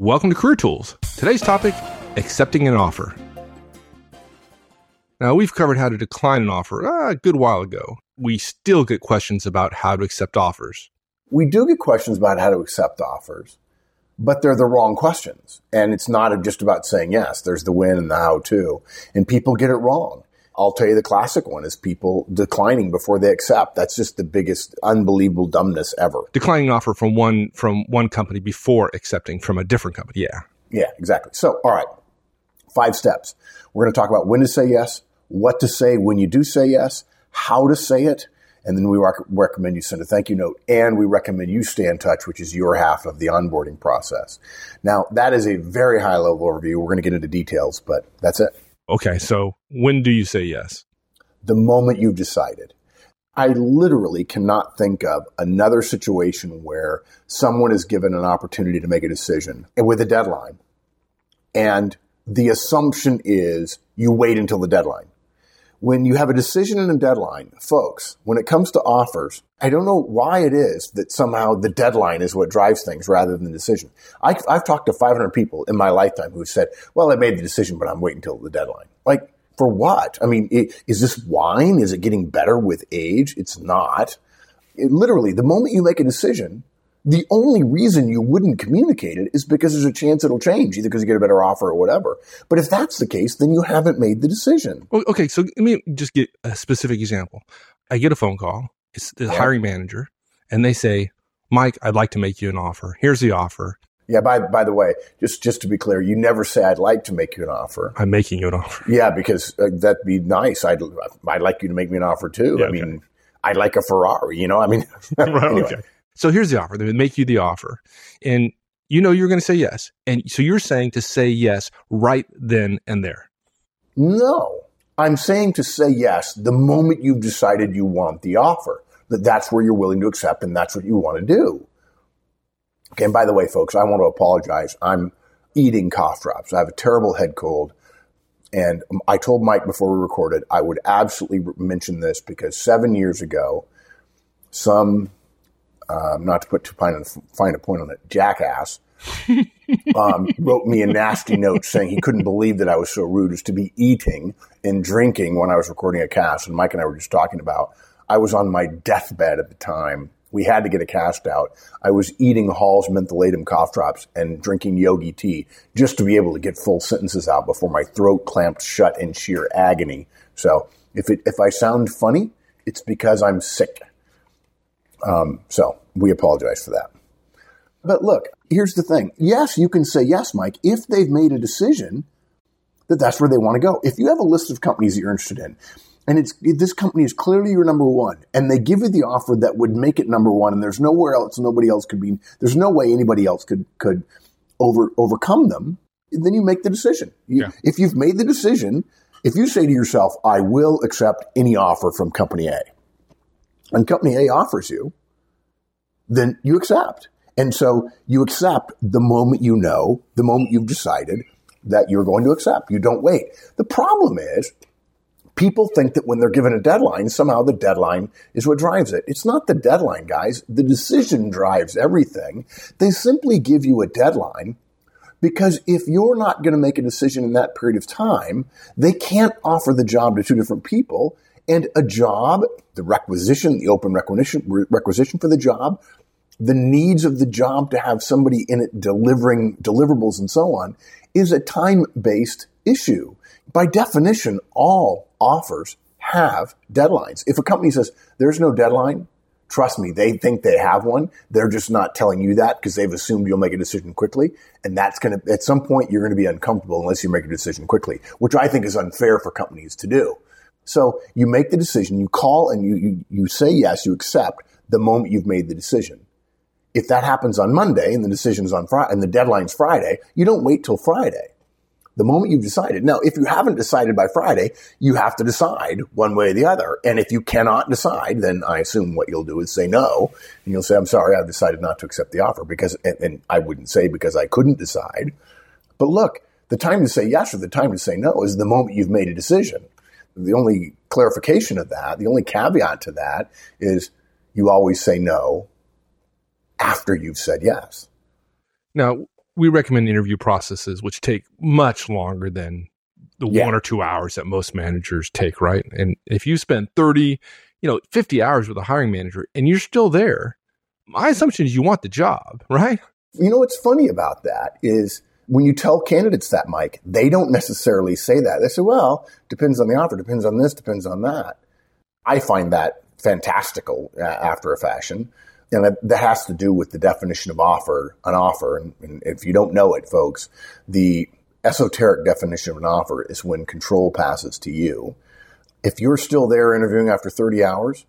Welcome to Career Tools. Today's topic accepting an offer. Now, we've covered how to decline an offer uh, a good while ago. We still get questions about how to accept offers. We do get questions about how to accept offers, but they're the wrong questions. And it's not just about saying yes, there's the when and the how to. And people get it wrong. I'll tell you the classic one is people declining before they accept. That's just the biggest unbelievable dumbness ever. Declining offer from one from one company before accepting from a different company. Yeah. Yeah, exactly. So, all right. Five steps. We're going to talk about when to say yes, what to say when you do say yes, how to say it, and then we rec- recommend you send a thank you note, and we recommend you stay in touch, which is your half of the onboarding process. Now, that is a very high level overview. We're going to get into details, but that's it. Okay, so when do you say yes? The moment you've decided. I literally cannot think of another situation where someone is given an opportunity to make a decision with a deadline. And the assumption is you wait until the deadline. When you have a decision and a deadline, folks, when it comes to offers, I don't know why it is that somehow the deadline is what drives things rather than the decision. I, have talked to 500 people in my lifetime who said, well, I made the decision, but I'm waiting until the deadline. Like, for what? I mean, it, is this wine? Is it getting better with age? It's not. It, literally, the moment you make a decision, the only reason you wouldn't communicate it is because there's a chance it'll change, either because you get a better offer or whatever. But if that's the case, then you haven't made the decision. Okay, so let me just get a specific example. I get a phone call, it's the yeah. hiring manager, and they say, Mike, I'd like to make you an offer. Here's the offer. Yeah, by by the way, just just to be clear, you never say I'd like to make you an offer. I'm making you an offer. Yeah, because uh, that'd be nice. I'd I'd like you to make me an offer too. Yeah, I mean, I'd like a Ferrari, you know? I mean, right, anyway. okay. So here's the offer. They make you the offer. And you know you're going to say yes. And so you're saying to say yes right then and there. No. I'm saying to say yes the moment you've decided you want the offer, that that's where you're willing to accept and that's what you want to do. Okay, and by the way, folks, I want to apologize. I'm eating cough drops. I have a terrible head cold. And I told Mike before we recorded, I would absolutely mention this because seven years ago, some um, not to put too fine, fine a point on it, jackass, um, wrote me a nasty note saying he couldn't believe that I was so rude as to be eating and drinking when I was recording a cast. And Mike and I were just talking about I was on my deathbed at the time. We had to get a cast out. I was eating Hall's mentholatum cough drops and drinking yogi tea just to be able to get full sentences out before my throat clamped shut in sheer agony. So if it, if I sound funny, it's because I'm sick. Um, so we apologize for that. But look, here's the thing. Yes, you can say yes, Mike, if they've made a decision that that's where they want to go. If you have a list of companies that you're interested in, and it's this company is clearly your number one, and they give you the offer that would make it number one, and there's nowhere else, nobody else could be. There's no way anybody else could could over overcome them. Then you make the decision. You, yeah. If you've made the decision, if you say to yourself, "I will accept any offer from company A," and company A offers you, then you accept. And so you accept the moment you know, the moment you've decided that you're going to accept. You don't wait. The problem is people think that when they're given a deadline, somehow the deadline is what drives it. It's not the deadline, guys. The decision drives everything. They simply give you a deadline because if you're not going to make a decision in that period of time, they can't offer the job to two different people and a job, the requisition, the open requisition, requisition for the job, the needs of the job to have somebody in it delivering deliverables and so on is a time based issue. By definition, all offers have deadlines. If a company says there's no deadline, trust me, they think they have one. They're just not telling you that because they've assumed you'll make a decision quickly. And that's going to, at some point, you're going to be uncomfortable unless you make a decision quickly, which I think is unfair for companies to do. So you make the decision, you call and you, you, you say yes, you accept the moment you've made the decision. If that happens on Monday and the decision's on Friday and the deadline's Friday, you don't wait till Friday. The moment you've decided. Now, if you haven't decided by Friday, you have to decide one way or the other. And if you cannot decide, then I assume what you'll do is say no. And you'll say, I'm sorry, I've decided not to accept the offer because, and, and I wouldn't say because I couldn't decide. But look, the time to say yes or the time to say no is the moment you've made a decision. The only clarification of that, the only caveat to that is you always say no after you've said yes. Now, we recommend interview processes which take much longer than the Yeah. one or two hours that most managers take, right? And if you spend 30, you know, 50 hours with a hiring manager and you're still there, my assumption is you want the job, right? You know what's funny about that is when you tell candidates that, Mike, they don't necessarily say that. They say, well, depends on the offer, depends on this, depends on that. I find that fantastical uh, after a fashion. And that, that has to do with the definition of offer, an offer. And, and if you don't know it, folks, the esoteric definition of an offer is when control passes to you. If you're still there interviewing after 30 hours,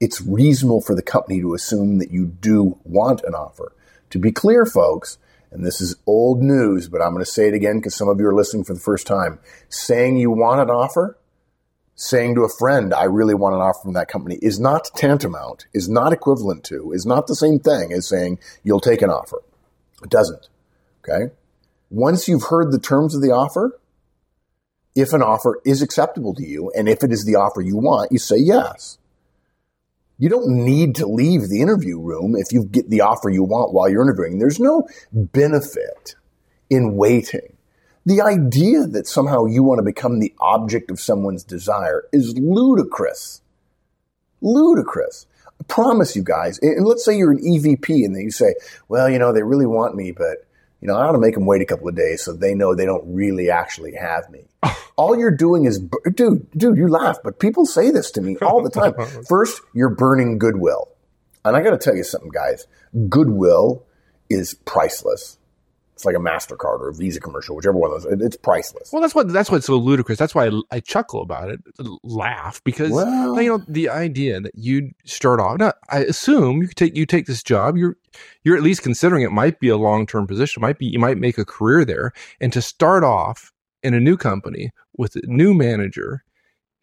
it's reasonable for the company to assume that you do want an offer. To be clear, folks, and this is old news, but I'm going to say it again because some of you are listening for the first time. Saying you want an offer, saying to a friend, I really want an offer from that company is not tantamount, is not equivalent to, is not the same thing as saying you'll take an offer. It doesn't. Okay. Once you've heard the terms of the offer, if an offer is acceptable to you and if it is the offer you want, you say yes. You don't need to leave the interview room if you get the offer you want while you're interviewing. There's no benefit in waiting. The idea that somehow you want to become the object of someone's desire is ludicrous. Ludicrous. I promise you guys. And let's say you're an EVP and then you say, well, you know, they really want me, but you know, I ought to make them wait a couple of days so they know they don't really actually have me. all you're doing is, dude, dude, you laugh, but people say this to me all the time. First, you're burning goodwill. And I got to tell you something, guys. Goodwill is priceless. It's like a MasterCard or a Visa commercial, whichever one of those. it- It's priceless. Well, that's what that's what's so ludicrous. That's why I, I chuckle about it, laugh because Well- you know the idea that you start off. Now, I assume you take you take this job. You're you're at least considering it might be a long term position. Might be you might make a career there, and to start off in a new company with a new manager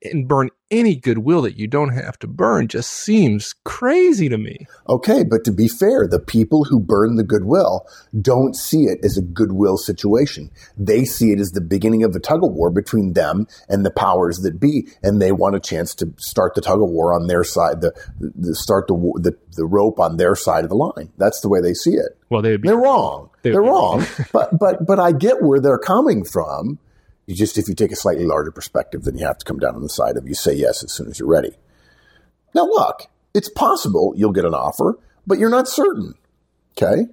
and burn any goodwill that you don't have to burn just seems crazy to me. Okay, but to be fair, the people who burn the goodwill don't see it as a goodwill situation. They see it as the beginning of a tug of war between them and the powers that be, and they want a chance to start the tug of war on their side, the, the start the, the the rope on their side of the line. That's the way they see it. Well, they would be They're wrong. They- They're wrong. but but but I get where they're coming from. You just if you take a slightly larger perspective, then you have to come down on the side of you say yes as soon as you're ready. Now look, it's possible you'll get an offer, but you're not certain. Okay?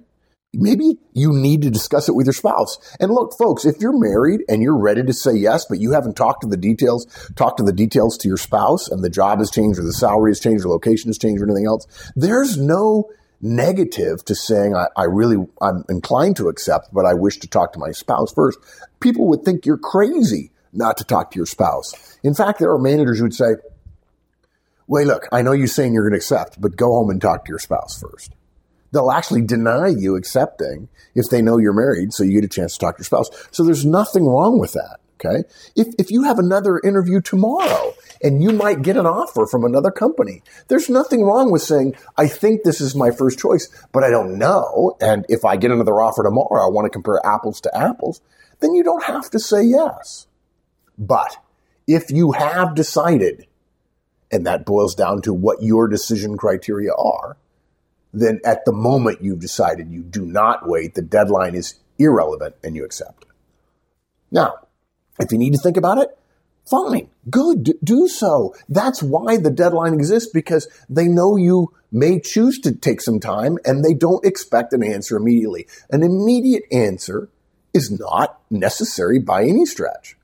Maybe you need to discuss it with your spouse. And look, folks, if you're married and you're ready to say yes, but you haven't talked to the details, talked to the details to your spouse and the job has changed or the salary has changed or location has changed or anything else, there's no negative to saying I, I really I'm inclined to accept, but I wish to talk to my spouse first. People would think you're crazy not to talk to your spouse. In fact, there are managers who would say, Wait, look, I know you're saying you're going to accept, but go home and talk to your spouse first. They'll actually deny you accepting if they know you're married, so you get a chance to talk to your spouse. So there's nothing wrong with that. Okay. If, if you have another interview tomorrow and you might get an offer from another company, there's nothing wrong with saying, I think this is my first choice, but I don't know. And if I get another offer tomorrow, I want to compare apples to apples, then you don't have to say yes. But if you have decided, and that boils down to what your decision criteria are, then at the moment you've decided you do not wait, the deadline is irrelevant and you accept. Now, if you need to think about it, fine, good, do so. That's why the deadline exists because they know you may choose to take some time and they don't expect an answer immediately. An immediate answer is not necessary by any stretch.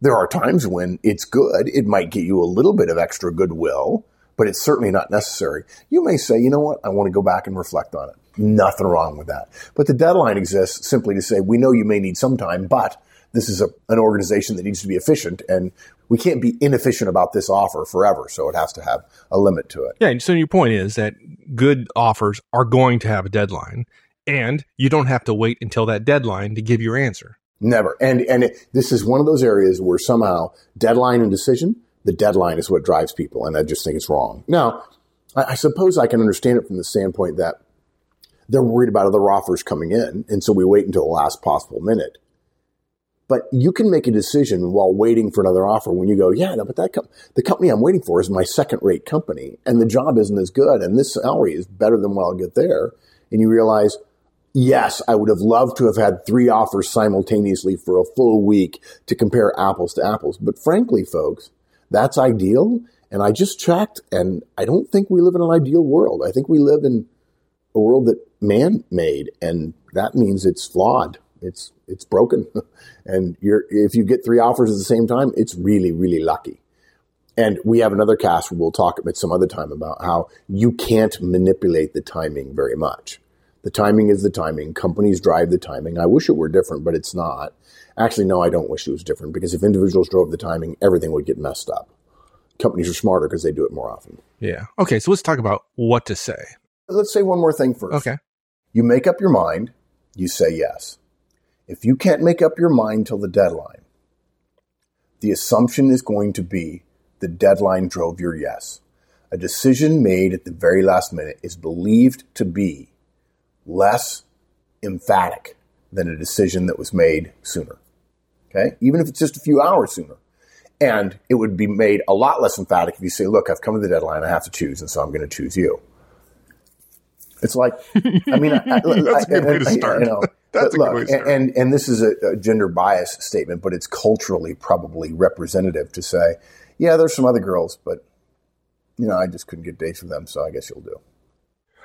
There are times when it's good. It might get you a little bit of extra goodwill, but it's certainly not necessary. You may say, you know what? I want to go back and reflect on it. Nothing wrong with that. But the deadline exists simply to say, we know you may need some time, but this is a, an organization that needs to be efficient and we can't be inefficient about this offer forever. So it has to have a limit to it. Yeah. and So your point is that good offers are going to have a deadline, and you don't have to wait until that deadline to give your answer. Never. And, and it, this is one of those areas where somehow deadline and decision, the deadline is what drives people. And I just think it's wrong. Now, I, I suppose I can understand it from the standpoint that they're worried about other offers coming in. And so we wait until the last possible minute. But you can make a decision while waiting for another offer when you go, yeah, no, but that com- the company I'm waiting for is my second rate company and the job isn't as good and this salary is better than what I'll get there. And you realize Yes, I would have loved to have had three offers simultaneously for a full week to compare apples to apples. But frankly, folks, that's ideal. And I just checked and I don't think we live in an ideal world. I think we live in a world that man made and that means it's flawed. It's, it's broken. and you're, if you get three offers at the same time, it's really, really lucky. And we have another cast where we'll talk at some other time about how you can't manipulate the timing very much. The timing is the timing. Companies drive the timing. I wish it were different, but it's not. Actually, no, I don't wish it was different because if individuals drove the timing, everything would get messed up. Companies are smarter because they do it more often. Yeah. Okay. So let's talk about what to say. Let's say one more thing first. Okay. You make up your mind, you say yes. If you can't make up your mind till the deadline, the assumption is going to be the deadline drove your yes. A decision made at the very last minute is believed to be less emphatic than a decision that was made sooner. Okay? Even if it's just a few hours sooner. And it would be made a lot less emphatic if you say, look, I've come to the deadline, I have to choose, and so I'm going to choose you. It's like, I mean, I, That's a good way to start. You know, That's a look, to and and this is a, a gender bias statement, but it's culturally probably representative to say, yeah, there's some other girls, but you know, I just couldn't get dates with them, so I guess you'll do.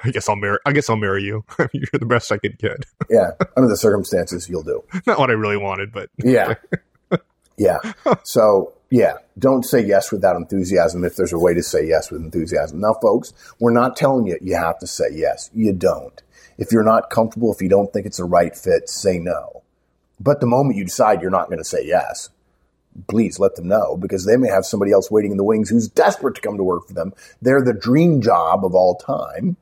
I guess I'll marry. I guess I'll marry you. You're the best I could get. Yeah, under the circumstances, you'll do. Not what I really wanted, but Yeah, yeah. So yeah, don't say yes without enthusiasm. If there's a way to say yes with enthusiasm, now, folks, we're not telling you you have to say yes. You don't. If you're not comfortable, if you don't think it's a right fit, say no. But the moment you decide you're not going to say yes, please let them know because they may have somebody else waiting in the wings who's desperate to come to work for them. They're the dream job of all time.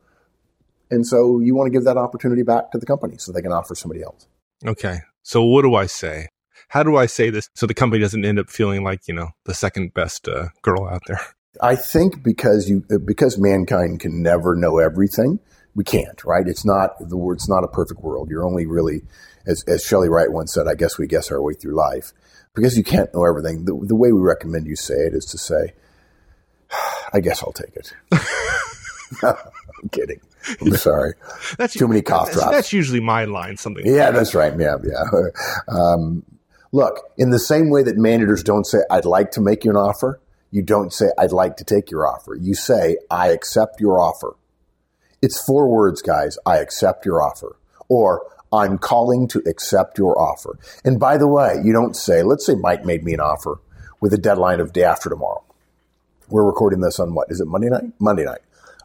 And so you want to give that opportunity back to the company so they can offer somebody else. okay. So what do I say? How do I say this so the company doesn't end up feeling like you know the second best uh, girl out there? I think because you because mankind can never know everything, we can't, right? It's not the it's not a perfect world. You're only really, as as Shelley Wright once said, I guess we guess our way through life because you can't know everything. The, the way we recommend you say it is to say, I guess I'll take it. I'm kidding. I'm sorry. That's Too many cough that's, drops. That's usually my line. Something. Yeah, that's right. Yeah, yeah. Um, look, in the same way that managers don't say, I'd like to make you an offer, you don't say, I'd like to take your offer. You say, I accept your offer. It's four words, guys. I accept your offer. Or, I'm calling to accept your offer. And by the way, you don't say, let's say Mike made me an offer with a deadline of day after tomorrow. We're recording this on what? Is it Monday night? Monday night.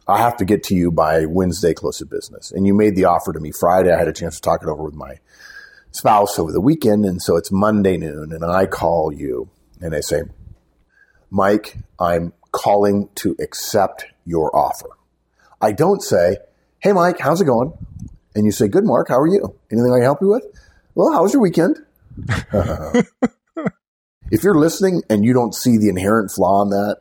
I have to get to you by Wednesday close of business. And you made the offer to me Friday. I had a chance to talk it over with my spouse over the weekend. And so it's Monday noon and I call you and I say, Mike, I'm calling to accept your offer. I don't say, Hey, Mike, how's it going? And you say, Good, Mark. How are you? Anything I can help you with? Well, how was your weekend? if you're listening and you don't see the inherent flaw in that,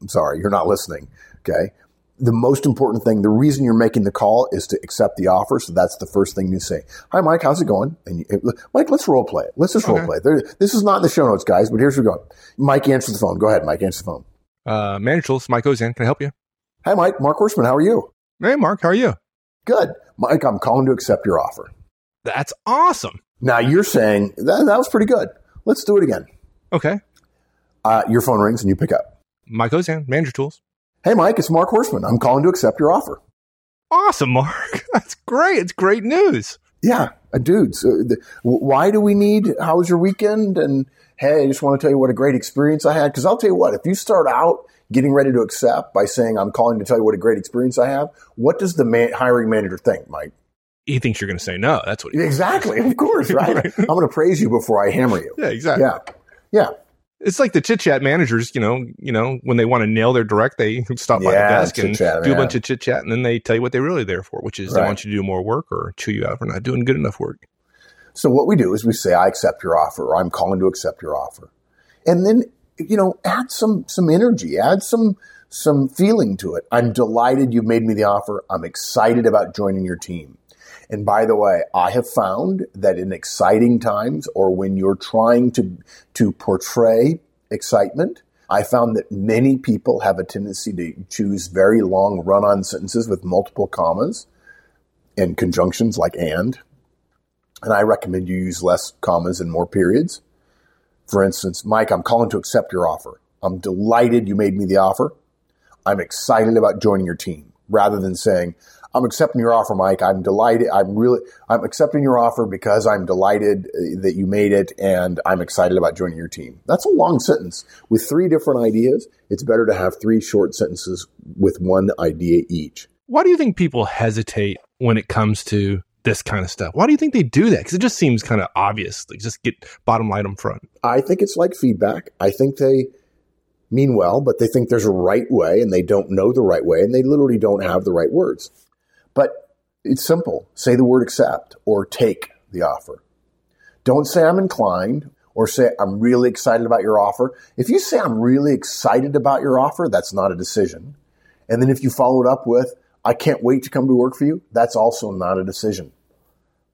I'm sorry, you're not listening. Okay. The most important thing, the reason you're making the call is to accept the offer. So that's the first thing you say. Hi, Mike. How's it going? And you, Mike, let's role play it. Let's just role play. There, this is not in the show notes, guys, but here's where we're going. Mike, answer the phone. Go ahead, Mike. Answer the phone. Uh, manager. Mike Auzenne. Can I help you? Hi, Mike. Mark Horstman. How are you? Hey, Mark. How are you? Good. Mike, I'm calling to accept your offer. That's awesome. Now you're saying that, that was pretty good. Let's do it again. Okay. Uh, your phone rings and you pick up. Mike Auzenne. Manager tools. Hey, Mike, it's Mark Horstman. I'm calling to accept your offer. Awesome, Mark. That's great. It's great news. Yeah, uh, dude. So the, why do we need? How was your weekend? And hey, I just want to tell you what a great experience I had. Because I'll tell you what, if you start out getting ready to accept by saying I'm calling to tell you what a great experience I have, what does the man, hiring manager think, Mike? He thinks you're going to say no. That's what. He, Exactly, of course, right? Right. I'm going to praise you before I hammer you. yeah, exactly. Yeah, yeah, It's like the chit chat managers. You know, you know, when they want to nail their direct, they stop by Yeah, the desk and do a yeah. bunch of chit chat, and then they tell you what they're really there for, which is they want you to do more work or chew you out for not doing good enough work. So what we do is we say, I accept your offer, or I'm calling to accept your offer. And then, you know, add some, some energy, add some, some feeling to it. I'm delighted you've made me the offer. I'm excited about joining your team. And by the way, I have found that in exciting times or when you're trying to, to portray excitement, I found that many people have a tendency to choose very long run on sentences with multiple commas and conjunctions like and. And I recommend you use less commas and more periods. For instance, Mike, I'm calling to accept your offer. I'm delighted you made me the offer. I'm excited about joining your team rather than saying, I'm accepting your offer, Mike. I'm delighted. I'm really, I'm accepting your offer because I'm delighted uh, that you made it and I'm excited about joining your team. That's a long sentence with three different ideas. It's better to have three short sentences with one idea each. Why do you think people hesitate when it comes to this kind of stuff? Why do you think they do that? Because it just seems kind of obvious. Like just get bottom line up front. I think it's like feedback. I think they mean well, but they think there's a right way and they don't know the right way and they literally don't have the right words. But it's simple. Say the word accept or take the offer. Don't say I'm inclined or say I'm really excited about your offer. If you say I'm really excited about your offer, that's not a decision. And then if you follow it up with I can't wait to come to work for you, that's also not a decision.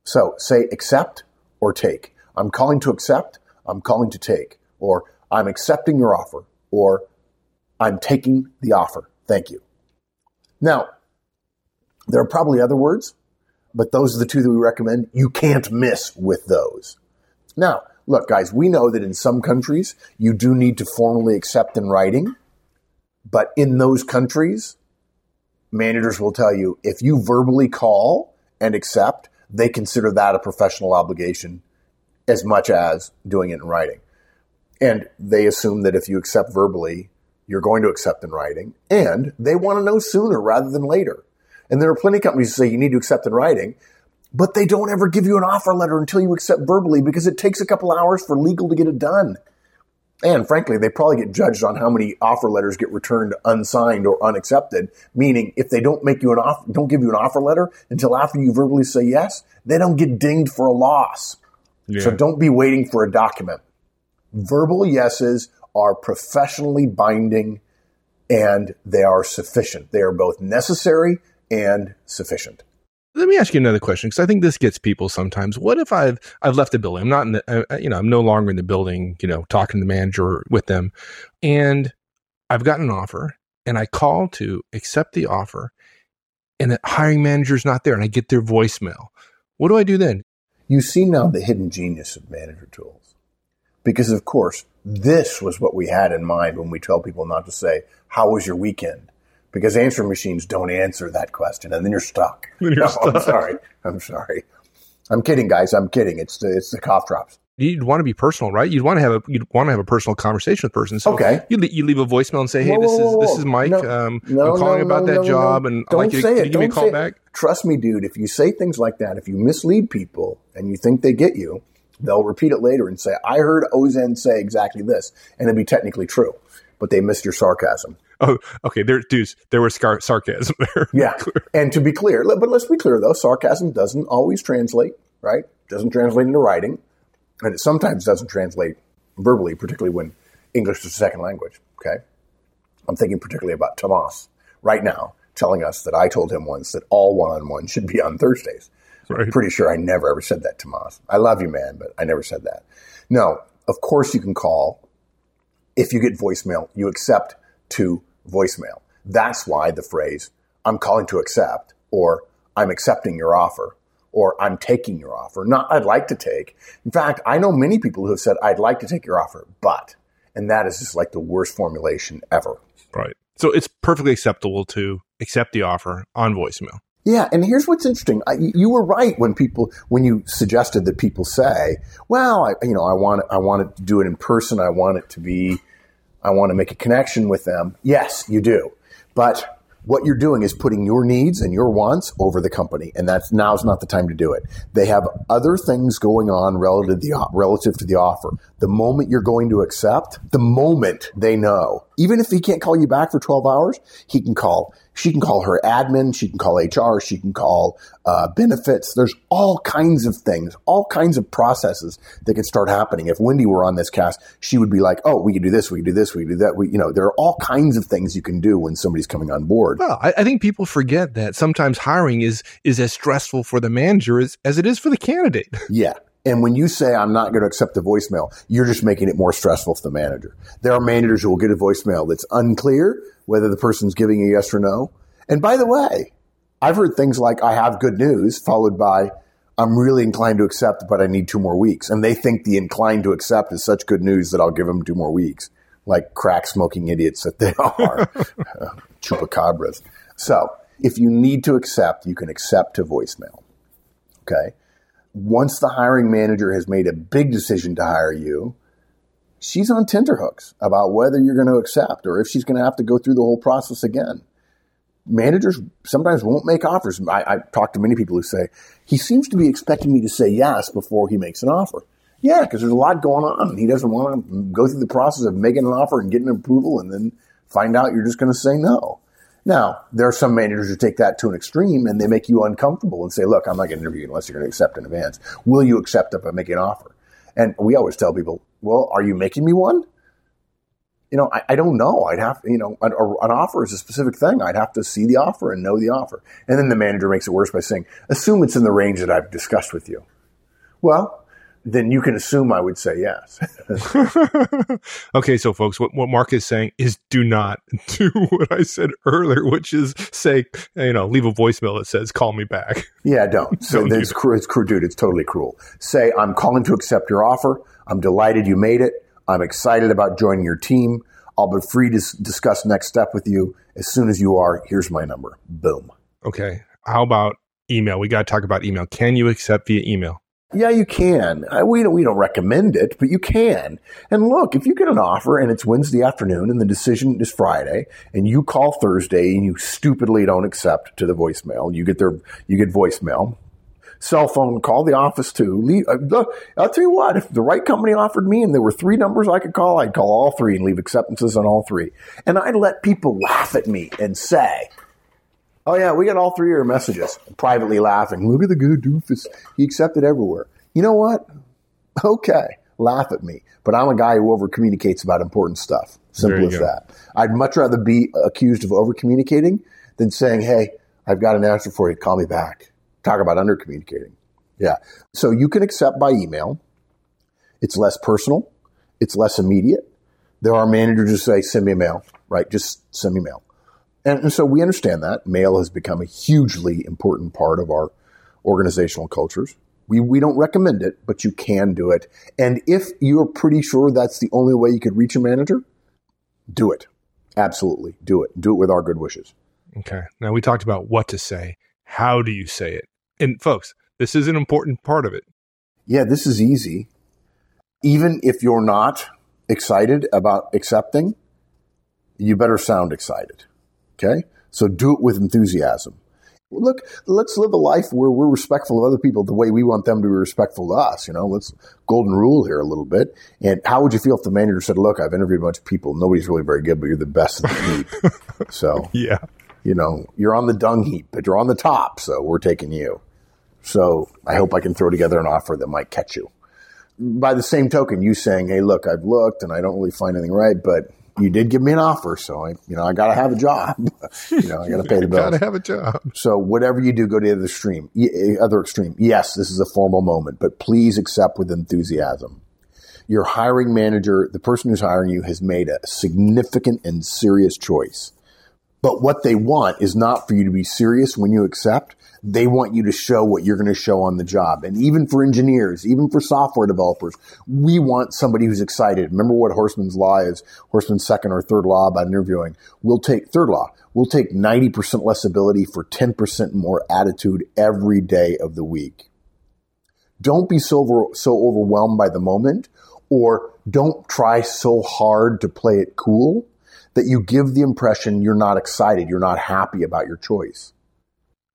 So say accept or take. I'm calling to accept, I'm calling to take, or I'm accepting your offer, or I'm taking the offer. Thank you. Now, there are probably other words, but those are the two that we recommend. You can't miss with those. Now, look, guys, we know that in some countries you do need to formally accept in writing, but in those countries, managers will tell you if you verbally call and accept, they consider that a professional obligation as much as doing it in writing. And they assume that if you accept verbally, you're going to accept in writing, and they want to know sooner rather than later. And there are plenty of companies who say you need to accept in writing, but they don't ever give you an offer letter until you accept verbally because it takes a couple hours for legal to get it done. And frankly, they probably get judged on how many offer letters get returned unsigned or unaccepted. Meaning, if they don't make you an offer, don't give you an offer letter until after you verbally say yes, they don't get dinged for a loss. Yeah. So don't be waiting for a document. Verbal yeses are professionally binding and they are sufficient. They are both necessary and sufficient. Let me ask you another question because I think this gets people sometimes. What if I've I've left the building? I'm not in the uh, you know I'm no longer in the building. You know, talking to the manager with them, and I've gotten an offer, and I call to accept the offer, and the hiring manager's not there, and I get their voicemail. What do I do then? You see now the hidden genius of manager tools, because of course this was what we had in mind when we tell people not to say "How was your weekend." Because answering machines don't answer that question, and then you're stuck. Then you're no, stuck. I'm sorry. I'm sorry. I'm kidding, guys. I'm kidding. It's the, it's the cough drops. You'd want to be personal, right? You'd want to have a you'd want to have a personal conversation with person. So okay, you, you leave a voicemail and say, "Hey, whoa, this is this is Mike. No, um, no, I'm calling about that job, and don't like you say to, it. give me a call back." Trust me, dude. If you say things like that, if you mislead people and you think they get you, they'll repeat it later and say, "I heard Auzenne say exactly this," and it'd be technically true, but they missed your sarcasm. Oh, okay. There, dudes, there was scar- sarcasm there. yeah. and to be clear, but let's be clear though, sarcasm doesn't always translate, right? Doesn't translate into writing. And it sometimes doesn't translate verbally, particularly when English is a second language. Okay. I'm thinking particularly about Tomas right now telling us that I told him once that all one on one should be on Thursdays. Right. I'm pretty sure I never ever said that to Tomas. I love you, man, but I never said that. No, of course you can call. If you get voicemail, you accept to voicemail. That's why the phrase, I'm calling to accept, or I'm accepting your offer, or I'm taking your offer, not I'd like to take. In fact, I know many people who have said, I'd like to take your offer, but, and that is just like the worst formulation ever. Right. So it's perfectly acceptable to accept the offer on voicemail. Yeah, and here's what's interesting. I, you were right when people when you suggested that people say, "Well, I, you know, I want I want to do it in person. I want it to be I want to make a connection with them. Yes, you do. But what you're doing is putting your needs and your wants over the company, and that's now's not the time to do it. They have other things going on relative to the relative to the offer. The moment you're going to accept, the moment they know, even if he can't call you back for 12 hours, he can call she can call her admin. She can call HR. She can call uh, benefits. There's all kinds of things, all kinds of processes that could start happening. If Wendy were on this cast, she would be like, "Oh, we could do this. We could do this. We could do that." We, you know, there are all kinds of things you can do when somebody's coming on board. Well, I, I think people forget that sometimes hiring is is as stressful for the manager as, as it is for the candidate. Yeah, and when you say, I'm not going to accept the voicemail, you're just making it more stressful for the manager. There are managers who will get a voicemail that's unclear whether the person's giving a yes or no. And by the way, I've heard things like, I have good news, followed by, I'm really inclined to accept, but I need two more weeks. And they think the inclined to accept is such good news that I'll give them two more weeks, like crack smoking idiots that they are, uh, chupacabras. So if you need to accept, you can accept to voicemail. Okay. Once the hiring manager has made a big decision to hire you, she's on tenterhooks about whether you're going to accept or if she's going to have to go through the whole process again managers sometimes won't make offers. I, I talk to many people who say, he seems to be expecting me to say yes before he makes an offer. Yeah, because there's a lot going on. He doesn't want to go through the process of making an offer and getting approval and then find out you're just going to say no. Now, there are some managers who take that to an extreme and they make you uncomfortable and say, look, I'm not going to interview you unless you're going to accept in advance. Will you accept if I make an offer? And we always tell people, well, are you making me one? you know, I, I, don't know. I'd have, you know, an, an, offer is a specific thing. I'd have to see the offer and know the offer. And then the manager makes it worse by saying, assume it's in the range that I've discussed with you. Well, then you can assume I would say yes. okay, so folks, what, what Mark is saying is do not do what I said earlier, which is say, you know, leave a voicemail that says, call me back. Yeah, don't. So it's, cruel, it's cruel, dude. It's totally cruel. Say, I'm calling to accept your offer. I'm delighted you made it. I'm excited about joining your team. I'll be free to s- discuss next step with you as soon as you are. Here's my number. Boom. Okay. How about email? We got to talk about email. Can you accept via email? Yeah, you can. I, we don't we don't recommend it, but you can. And look, if you get an offer and it's Wednesday afternoon and the decision is Friday, and you call Thursday and you stupidly don't accept to the voicemail, you get their you get voicemail cell phone, call the office too. Leave, uh, I'll tell you what, if the right company offered me and there were three numbers I could call, I'd call all three and leave acceptances on all three. And I'd let people laugh at me and say, Oh yeah, we got all three of your messages. Privately laughing. Look at the good doofus. He accepted everywhere. You know what? Okay. Laugh at me. But I'm a guy who over communicates about important stuff. Simple as go. that. I'd much rather be accused of over communicating than saying, Hey, I've got an answer for you. Call me back. Talk about under communicating. Yeah. So you can accept by email. It's less personal. It's less immediate. There are managers who say, send me a mail, right? Just send me mail. And, and so we understand that mail has become a hugely important part of our organizational cultures. We, we don't recommend it, but you can do it. And if you're pretty sure that's the only way you could reach a manager, do it. Absolutely. Do it. Do it with our good wishes. Okay. Now we talked about what to say. How do you say it? And folks, this is an important part of it. Yeah, this is easy. Even if you're not excited about accepting, you better sound excited. Okay? So do it with enthusiasm. Look, let's live a life where we're respectful of other people the way we want them to be respectful to us. You know, let's golden rule here a little bit. And how would you feel if the manager said, "Look, I've interviewed a bunch of people. Nobody's really very good, but you're the best in the heap." so, yeah, you know, you're on the dung heap, but you're on the top, so we're taking you. So I hope I can throw together an offer that might catch you. By the same token, you saying, "Hey, look, I've looked and I don't really find anything right, but you did give me an offer, so I, you know, I got to have a job. you know, I got to pay the bills. got to have a job. So whatever you do, go to the other extreme. Eh, other extreme. Yes, this is a formal moment, but please accept with enthusiasm. Your hiring manager, the person who's hiring you, has made a significant and serious choice. But what they want is not for you to be serious when you accept, they want you to show what you're going to show on the job. And even for engineers, even for software developers, we want somebody who's excited. Remember what Horstman's law is, Horstman's second or third law about interviewing. We'll take third law. We'll take 90% less ability for 10% more attitude every day of the week. Don't be so, over, so overwhelmed by the moment or don't try so hard to play it cool that you give the impression you're not excited, you're not happy about your choice.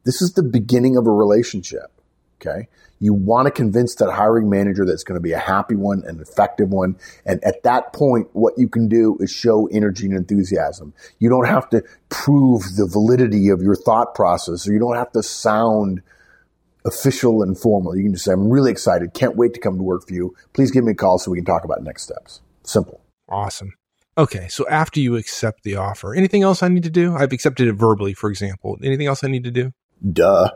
This is the beginning of a relationship. Okay. You want to convince that hiring manager that's going to be a happy one, an effective one. And at that point, what you can do is show energy and enthusiasm. You don't have to prove the validity of your thought process or you don't have to sound official and formal. You can just say, I'm really excited. Can't wait to come to work for you. Please give me a call so we can talk about next steps. Simple. Awesome. Okay, so after you accept the offer, anything else I need to do? I've accepted it verbally, for example. Anything else I need to do? Duh.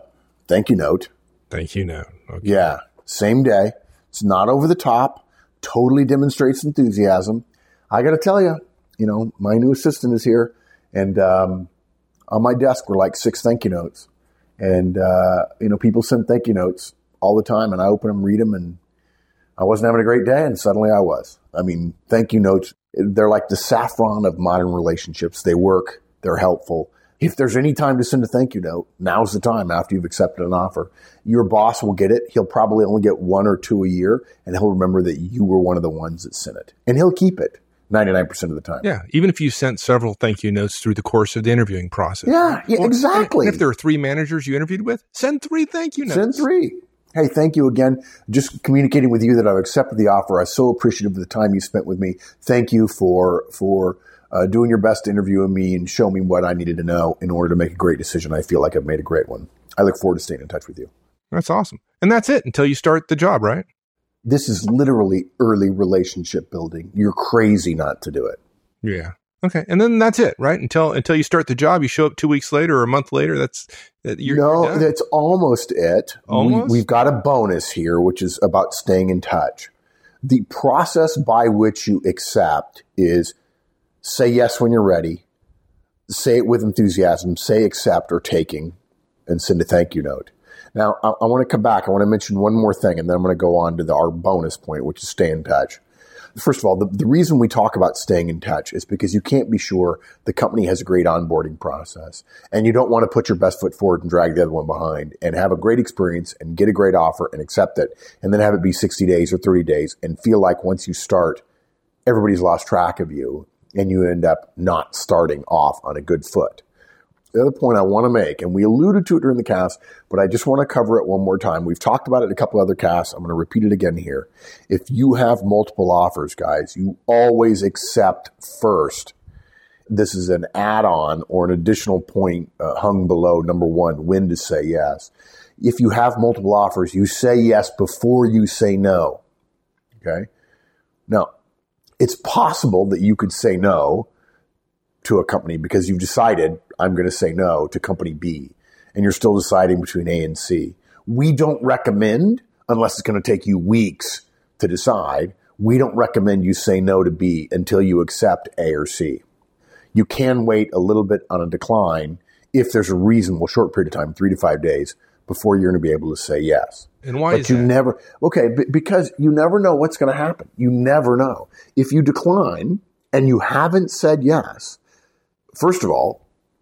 Thank you note. Thank you note. Okay. Yeah. Same day. It's not over the top. Totally demonstrates enthusiasm. I got to tell you, you know, my new assistant is here, and um, on my desk were like six thank you notes. And, uh, you know, people send thank you notes all the time and I open them, read them, and I wasn't having a great day and suddenly I was. I mean, thank you notes, they're like the saffron of modern relationships. They work, they're helpful. If there's any time to send a thank you note, now's the time after you've accepted an offer. Your boss will get it. He'll probably only get one or two a year and he'll remember that you were one of the ones that sent it and he'll keep it. 99% of the time. Yeah. Even if you sent several thank you notes through the course of the interviewing process. Yeah, yeah exactly. if there are three managers you interviewed with, send three thank you notes. Send three. Hey, thank you again. Just communicating with you that I've accepted the offer. I'm so appreciative of the time you spent with me. Thank you for, for, uh, doing your best to interview me and show me what I needed to know in order to make a great decision. I feel like I've made a great one. I look forward to staying in touch with you. That's awesome. And that's it until you start the job, right? This is literally early relationship building. You're crazy not to do it. Yeah. Okay. And then that's it, right? Until until you start the job, you show up two weeks later or a month later. That's that you're, no, you're that's almost it. Almost? We, we've got a bonus here, which is about staying in touch. The process by which you accept is say yes when you're ready, say it with enthusiasm, say accept or taking, and send a thank you note. Now, I, I want to come back. I want to mention one more thing, and then I'm going to go on to the, our bonus point, which is stay in touch. First of all, the, the reason we talk about staying in touch is because you can't be sure the company has a great onboarding process and you don't want to put your best foot forward and drag the other one behind and have a great experience and get a great offer and accept it and then have it be 60 days or 30 days and feel like once you start, everybody's lost track of you and you end up not starting off on a good foot the other point I want to make, and we alluded to it during the cast, but I just want to cover it one more time. We've talked about it in a couple other casts. I'm going to repeat it again here. If you have multiple offers, guys, you always accept first. This is an add on or an additional point uh, hung below number one when to say yes. If you have multiple offers, you say yes before you say no. Okay. Now, it's possible that you could say no to a company because you've decided I'm going to say no to company B and you're still deciding between A and C. We don't recommend, unless it's going to take you weeks to decide, we don't recommend you say no to B until you accept A or C. You can wait a little bit on a decline if there's a reasonable short period of time, three to five days, before you're going to be able to say yes. And why but is you that? never okay b- because you never know what's going to happen. You never know if you decline and you haven't said yes first of all,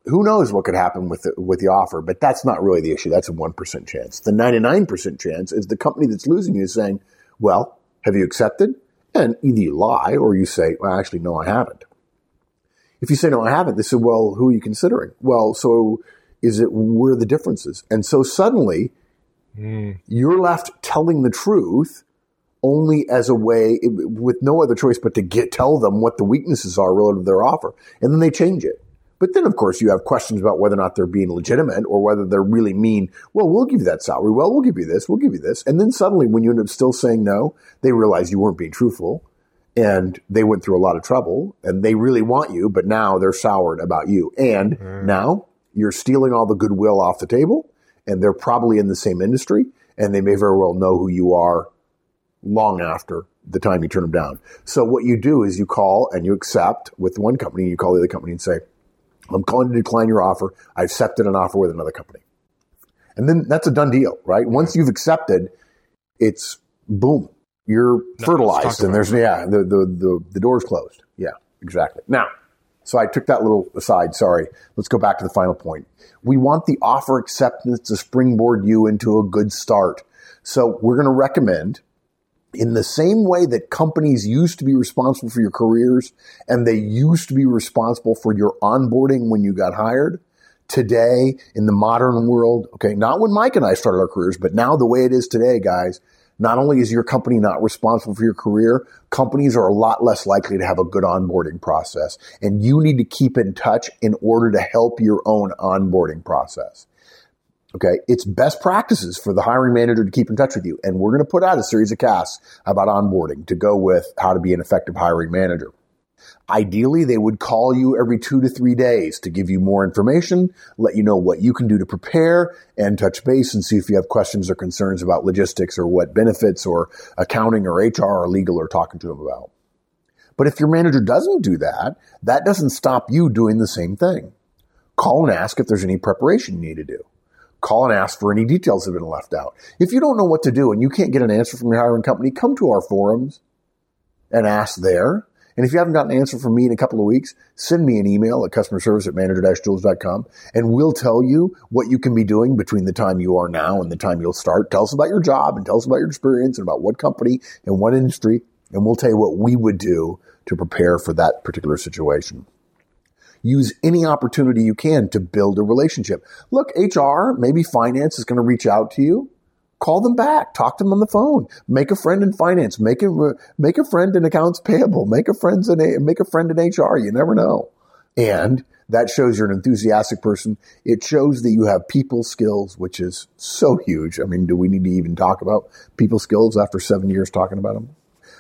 who knows what could happen with the, with the offer, but that's not really the issue. That's a 1% chance. The 99% chance is the company that's losing you is saying, well, have you accepted? And either you lie or you say, well, actually, no, I haven't. If you say, no, I haven't, they say, well, who are you considering? Well, so is it, where are the differences? And so suddenly Mm. you're left telling the truth only as a way with no other choice but to get tell them what the weaknesses are relative to their offer and then they change it but then of course you have questions about whether or not they're being legitimate or whether they're really mean. Well we'll give you that salary. Well we'll give you this. We'll give you this. And then suddenly when you end up still saying no they realize you weren't being truthful and they went through a lot of trouble and they really want you but now they're soured about you. And mm. now you're stealing all the goodwill off the table and they're probably in the same industry and they may very well know who you are long after the time you turn them down. So what you do is you call and you accept with one company, you call the other company and say, I'm calling to decline your offer. I accepted an offer with another company. And then that's a done deal, right? Once you've accepted, it's boom. You're fertilized and there's, yeah, the, the, the, the door's closed. Yeah, exactly. Now, so I took that little aside. Sorry. Let's go back to the final point. We want the offer acceptance to springboard you into a good start. So we're going to recommend in the same way that companies used to be responsible for your careers and they used to be responsible for your onboarding when you got hired, today in the modern world, okay, not when Mike and I started our careers, but now the way it is today, guys, not only is your company not responsible for your career, companies are a lot less likely to have a good onboarding process. And you need to keep in touch in order to help your own onboarding process. Okay. It's best practices for the hiring manager to keep in touch with you. And we're going to put out a series of casts about onboarding to go with how to be an effective hiring manager. Ideally, they would call you every two to three days to give you more information, let you know what you can do to prepare, and touch base and see if you have questions or concerns about logistics or what benefits or accounting or HR or legal are talking to them about. But if your manager doesn't do that, that doesn't stop you doing the same thing. Call and ask if there's any preparation you need to do. Call and ask for any details that have been left out. If you don't know what to do and you can't get an answer from your hiring company, come to our forums and ask there. And if you haven't gotten an answer from me in a couple of weeks, send me an email at customer service at manager-tools.com and we'll tell you what you can be doing between the time you are now and the time you'll start. Tell us about your job and tell us about your experience and about what company and what industry. And we'll tell you what we would do to prepare for that particular situation use any opportunity you can to build a relationship. Look, HR, maybe finance is going to reach out to you. Call them back. Talk to them on the phone. Make a friend in finance. Make a make a friend in accounts payable. Make a friend in make a friend in HR. You never know. And that shows you're an enthusiastic person. It shows that you have people skills, which is so huge. I mean, do we need to even talk about people skills after seven years talking about them?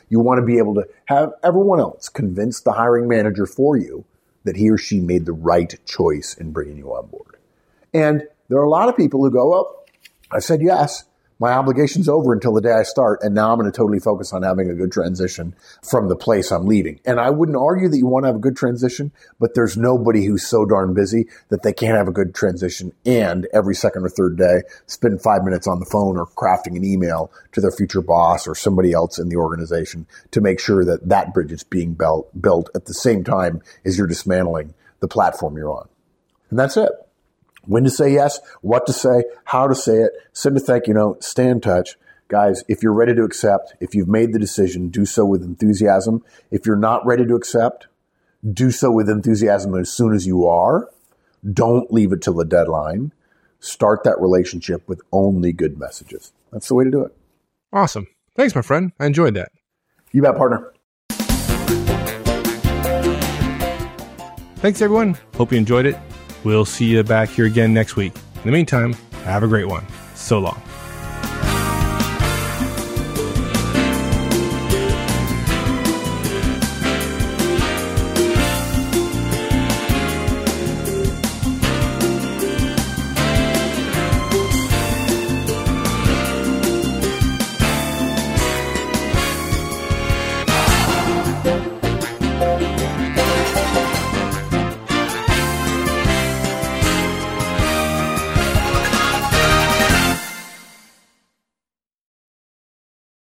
You want to be able to have everyone else convince the hiring manager for you that he or she made the right choice in bringing you on board. And there are a lot of people who go, well, I said yes, my obligation's over until the day I start, and now I'm going to totally focus on having a good transition from the place I'm leaving. And I wouldn't argue that you want to have a good transition, but there's nobody who's so darn busy that they can't have a good transition and every second or third day spend five minutes on the phone or crafting an email to their future boss or somebody else in the organization to make sure that that bridge is being built, built at the same time as you're dismantling the platform you're on. And that's it when to say yes, what to say, how to say it, send a thank you note, stay in touch. Guys, if you're ready to accept, if you've made the decision, do so with enthusiasm. If you're not ready to accept, do so with enthusiasm as soon as you are. Don't leave it till the deadline. Start that relationship with only good messages. That's the way to do it. Awesome. Thanks, my friend. I enjoyed that. You bet, partner. Thanks, everyone. Hope you enjoyed it. We'll see you back here again next week. In the meantime, have a great one. So long.